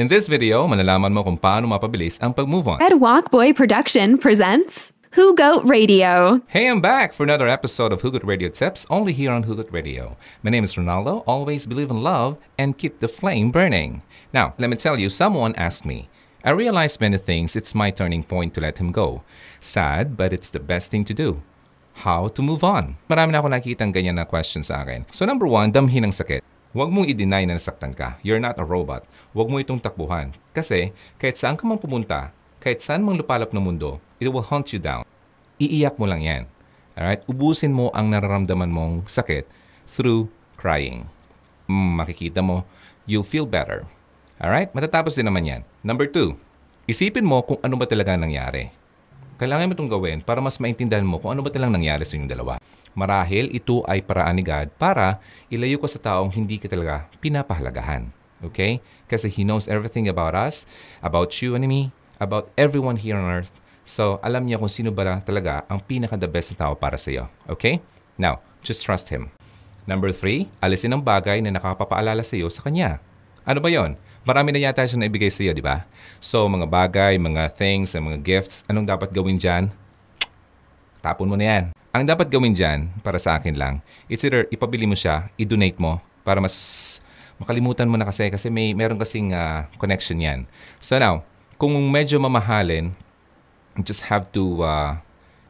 In this video, malalaman mo kung paano mapabilis ang pag-move on. Ed Walkboy Production presents Who Goat Radio. Hey, I'm back for another episode of Hugot Radio Tips, only here on Hugot Radio. My name is Ronaldo. Always believe in love and keep the flame burning. Now, let me tell you, someone asked me. I realized many things. It's my turning point to let him go. Sad, but it's the best thing to do. How to move on? Marami na ako nakitang ganyan na question sa akin. So number one, damhin ang sakit. Huwag mong i-deny na nasaktan ka. You're not a robot. Huwag mo itong takbuhan. Kasi kahit saan ka mang pumunta, kahit saan mang lupalap ng mundo, it will hunt you down. Iiyak mo lang yan. Alright? Ubusin mo ang nararamdaman mong sakit through crying. Mm, makikita mo, you'll feel better. Alright? Matatapos din naman yan. Number two, isipin mo kung ano ba talaga nangyari. Kailangan mo itong gawin para mas maintindihan mo kung ano ba talagang nangyari sa inyong dalawa. Marahil ito ay paraan ni God para ilayo ka sa taong hindi ka talaga pinapahalagahan. Okay? Kasi He knows everything about us, about you and me, about everyone here on earth. So, alam niya kung sino ba talaga ang pinaka-the best na tao para sa iyo. Okay? Now, just trust Him. Number three, alisin ang bagay na nakapapaalala sa iyo sa Kanya. Ano ba yon? Marami na yata siya naibigay sa iyo, di ba? So, mga bagay, mga things, mga gifts, anong dapat gawin dyan? Tapon mo na yan. Ang dapat gawin dyan, para sa akin lang, it's either ipabili mo siya, i-donate mo, para mas makalimutan mo na kasi, kasi may meron kasing ah, connection yan. So now, kung medyo mamahalin, just have to uh,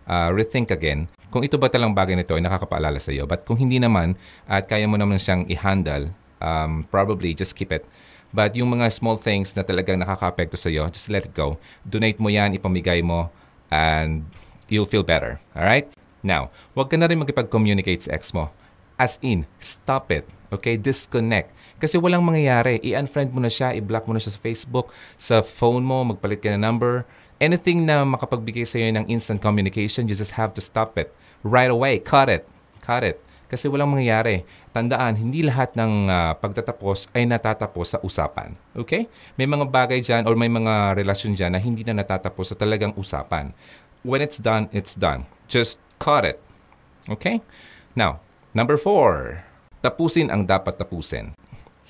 uh, rethink again kung ito ba talang bagay nito ay nakakapaalala sa iyo. But kung hindi naman at kaya mo naman siyang i-handle, um, probably just keep it. But yung mga small things na talagang nakaka-apekto sa iyo, just let it go. Donate mo yan, ipamigay mo, and you'll feel better. Alright? Now, huwag ka na rin makipag-communicate sa ex mo. As in, stop it. Okay? Disconnect. Kasi walang mangyayari. I-unfriend mo na siya, i-block mo na siya sa Facebook, sa phone mo, magpalit ka ng number. Anything na makapagbigay sa iyo ng instant communication, you just have to stop it. Right away. Cut it. Cut it. Kasi walang mangyayari. Tandaan, hindi lahat ng ah, pagtatapos ay natatapos sa usapan. Okay? May mga bagay dyan or may mga relasyon dyan na hindi na natatapos sa talagang usapan. When it's done, it's done. Just cut it. Okay? Now, number four. Tapusin ang dapat tapusin.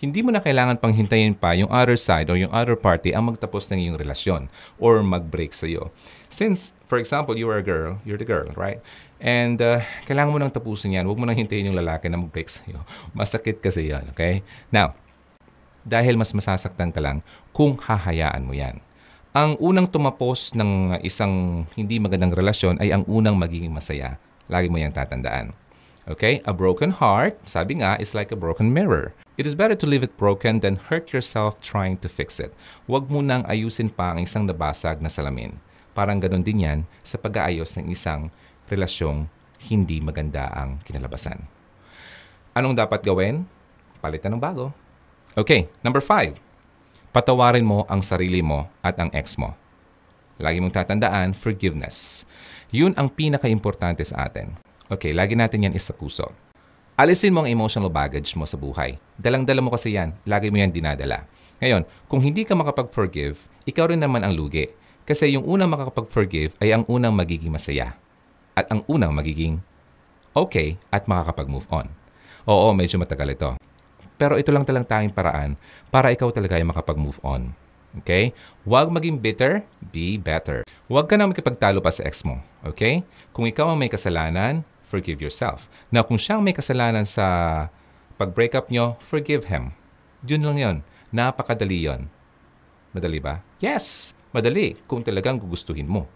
Hindi mo na kailangan pang hintayin pa yung other side or yung other party ang magtapos ng iyong relasyon or mag-break sa iyo. Since, for example, you are a girl, you're the girl, right? And uh, kailangan mo nang tapusin yan. Huwag mo nang hintayin yung lalaki na mag-break sa. Masakit kasi yan, okay? Now, dahil mas masasaktan ka lang kung hahayaan mo yan. Ang unang tumapos ng isang hindi magandang relasyon ay ang unang magiging masaya. Lagi mo yang tatandaan. Okay? A broken heart, sabi nga, is like a broken mirror. It is better to leave it broken than hurt yourself trying to fix it. Huwag mo nang ayusin pa ang isang nabasag na salamin. Parang ganun din yan sa pag-aayos ng isang relasyong hindi maganda ang kinalabasan. Anong dapat gawin? Palitan ng bago. Okay, number five. Patawarin mo ang sarili mo at ang ex mo. Lagi mong tatandaan, forgiveness. Yun ang pinaka-importante sa atin. Okay, lagi natin yan isa puso. Alisin mo ang emotional baggage mo sa buhay. Dalang-dala mo kasi yan. Lagi mo yan dinadala. Ngayon, kung hindi ka makapag-forgive, ikaw rin naman ang lugi. Kasi yung unang makakapag-forgive ay ang unang magiging masaya. At ang unang magiging okay at makakapag-move on. Oo, medyo matagal ito. Pero ito lang talang tanging paraan para ikaw talaga ay makapag-move on. Okay? Huwag maging bitter, be better. Huwag ka na makipagtalo pa sa ex mo. Okay? Kung ikaw ang may kasalanan, forgive yourself. Now, kung siyang may kasalanan sa pag-break up nyo, forgive him. Yun lang yun. Napakadali yon. Madali ba? Yes! Madali kung talagang gugustuhin mo.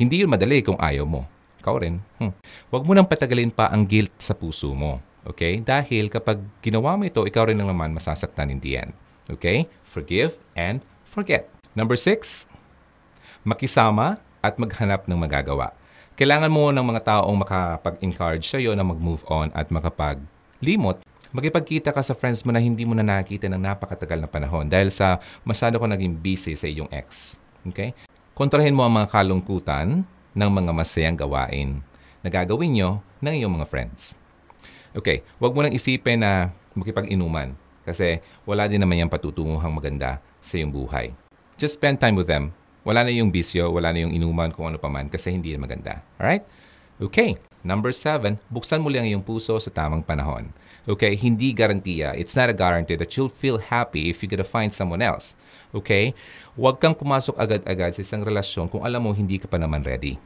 Hindi yun madali kung ayaw mo. Ikaw rin. Hmm. Huwag mo nang patagalin pa ang guilt sa puso mo. Okay? Dahil kapag ginawa mo ito, ikaw rin lang naman masasaktan in the end. Okay? Forgive and forget. Number six, makisama at maghanap ng magagawa. Kailangan mo ng mga taong makapag-encourage sa'yo na mag-move on at makapag-limot. Magipagkita ka sa friends mo na hindi mo na nakita ng napakatagal na panahon dahil sa masyado ko naging busy sa iyong ex. Okay? Kontrahin mo ang mga kalungkutan ng mga masayang gawain na gagawin nyo ng iyong mga friends. Okay, wag mo nang isipin na makipag-inuman kasi wala din naman yung patutunguhang maganda sa iyong buhay. Just spend time with them. Wala na yung bisyo, wala na yung inuman kung ano pa man kasi hindi yan maganda. Alright? Okay. Number seven, buksan mo lang yung puso sa tamang panahon. Okay? Hindi garantiya. It's not a guarantee that you'll feel happy if you're gonna find someone else. Okay? Huwag kang pumasok agad-agad sa isang relasyon kung alam mo hindi ka pa naman ready.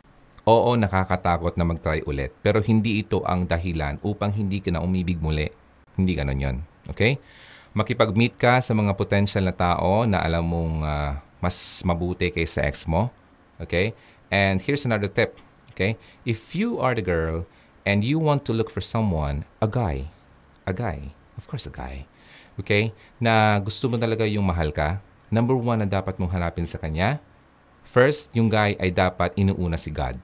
Oo, nakakatakot na mag-try ulit. Pero hindi ito ang dahilan upang hindi ka na umibig muli. Hindi ganon yon. Okay? Makipag-meet ka sa mga potential na tao na alam mong ah, mas mabuti kaysa ex mo. Okay? And here's another tip. Okay? If you are the girl and you want to look for someone, a guy, a guy, of course a guy, okay, na gusto mo talaga yung mahal ka, number one na dapat mong hanapin sa kanya, first, yung guy ay dapat inuuna si God.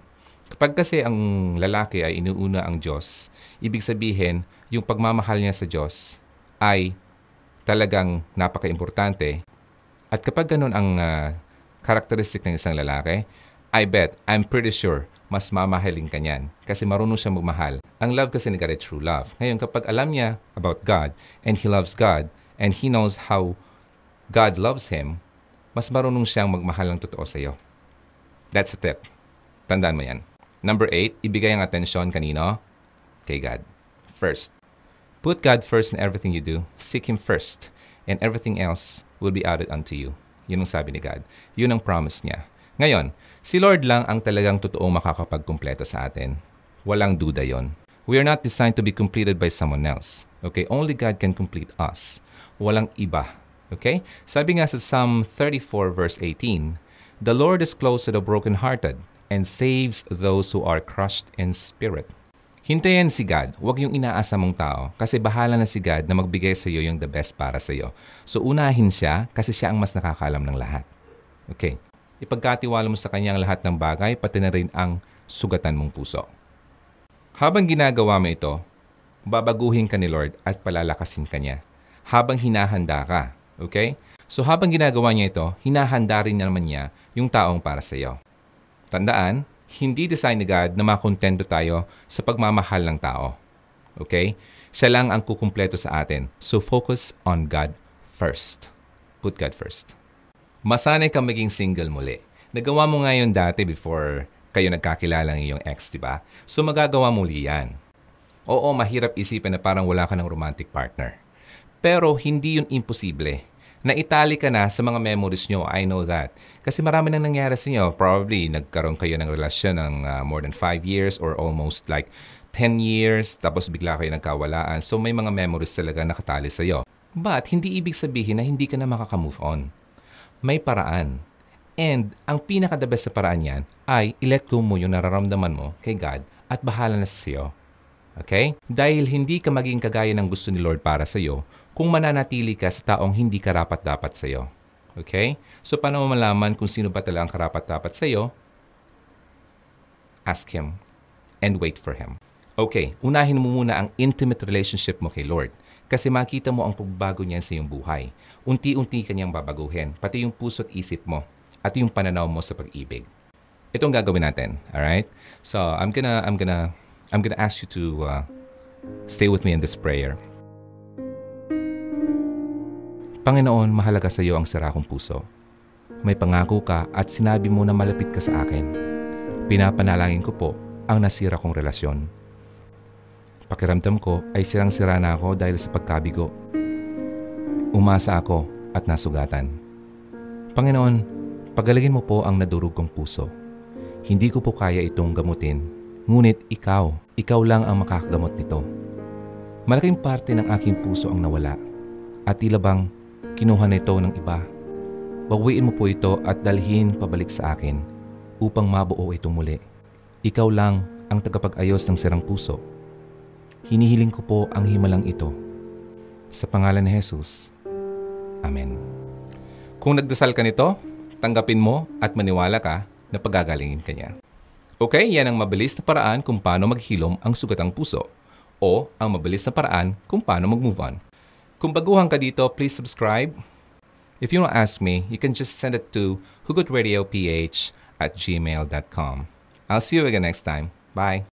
Kapag kasi ang lalaki ay inuuna ang Diyos, ibig sabihin, yung pagmamahal niya sa Diyos ay talagang napaka-importante. At kapag ganun ang ah, characteristic ng isang lalaki, I bet, I'm pretty sure, mas mamahalin ka niyan. Kasi marunong siya magmahal. Ang love kasi ni God true love. Ngayon, kapag alam niya about God, and he loves God, and he knows how God loves him, mas marunong siyang magmahal ng totoo sa iyo. That's a tip. Tandaan mo yan. Number eight, ibigay ang atensyon kanino? Kay God. First. Put God first in everything you do. Seek Him first. And everything else will be added unto you. Yun ang sabi ni God. Yun ang promise niya. Ngayon, si Lord lang ang talagang totoong makakapagkumpleto sa atin. Walang duda yon. We are not designed to be completed by someone else. Okay? Only God can complete us. Walang iba. Okay? Sabi nga sa Psalm 34 verse 18, The Lord is close to the brokenhearted and saves those who are crushed in spirit. Hintayin si God, huwag yung inaasa mong tao kasi bahala na si God na magbigay sa iyo yung the best para sa iyo. So unahin siya kasi siya ang mas nakakalam ng lahat. Okay. Ipagkatiwala mo sa kanya ang lahat ng bagay, pati na rin ang sugatan mong puso. Habang ginagawa mo ito, babaguhin ka ni Lord at palalakasin ka niya. Habang hinahanda ka. Okay? So habang ginagawa niya ito, hinahanda rin naman niya yung taong para sa iyo. Tandaan, hindi design ni God na makontento tayo sa pagmamahal ng tao. Okay? Siya lang ang kukumpleto sa atin. So focus on God first. Put God first. Masanay kang maging single muli. Nagawa mo nga yun dati before kayo nagkakilala ng iyong ex, di ba? So magagawa muli yan. Oo, mahirap isipin na parang wala ka ng romantic partner. Pero hindi yun imposible. Naitali ka na sa mga memories nyo, I know that. Kasi marami nang nangyari sa inyo. Probably, nagkaroon kayo ng relasyon ng uh, more than 5 years or almost like 10 years, tapos bigla kayo nagkawalaan. So may mga memories talaga nakatali sa iyo. But hindi ibig sabihin na hindi ka na makaka-move on. May paraan. And ang pinaka-the best sa paraan yan ay i-let go mo yung nararamdaman mo kay God at bahala na sa iyo. Okay? Dahil hindi ka maging kagaya ng gusto ni Lord para sa iyo kung mananatili ka sa taong hindi karapat-dapat sa iyo. Okay? So, paano mo malaman kung sino ba talaga ang karapat-dapat sa iyo? Ask Him and wait for Him. Okay, unahin mo muna ang intimate relationship mo kay Lord kasi makita mo ang pagbabago niyan sa iyong buhay. Unti-unti kanyang babaguhin, pati yung puso at isip mo at yung pananaw mo sa pag-ibig. Ito ang gagawin natin, all right? So, I'm gonna I'm gonna I'm gonna ask you to uh, stay with me in this prayer. Panginoon, mahalaga sa iyo ang sira kong puso. May pangako ka at sinabi mo na malapit ka sa akin. Pinapanalangin ko po ang nasira kong relasyon. Pakiramdam ko ay sirang-sira na ako dahil sa pagkabigo. Umasa ako at nasugatan. Panginoon, pagalagin mo po ang nadurog kong puso. Hindi ko po kaya itong gamutin, ngunit ikaw, ikaw lang ang makakagamot nito. Malaking parte ng aking puso ang nawala at tila bang kinuha na ito ng iba. Bawiin mo po ito at dalhin pabalik sa akin upang mabuo ito muli. Ikaw lang ang tagapag-ayos ng sirang puso. Hinihiling ko po ang himalang ito. Sa pangalan ni Jesus. Amen. Kung nagdasal ka nito, tanggapin mo at maniwala ka na pagagalingin ka niya. Okay, yan ang mabilis na paraan kung paano maghilom ang sugatang puso o ang mabilis na paraan kung paano mag-move on. Kung baguhan ka dito, please subscribe. If you want ask me, you can just send it to hugotradioph at gmail.com. I'll see you again next time. Bye.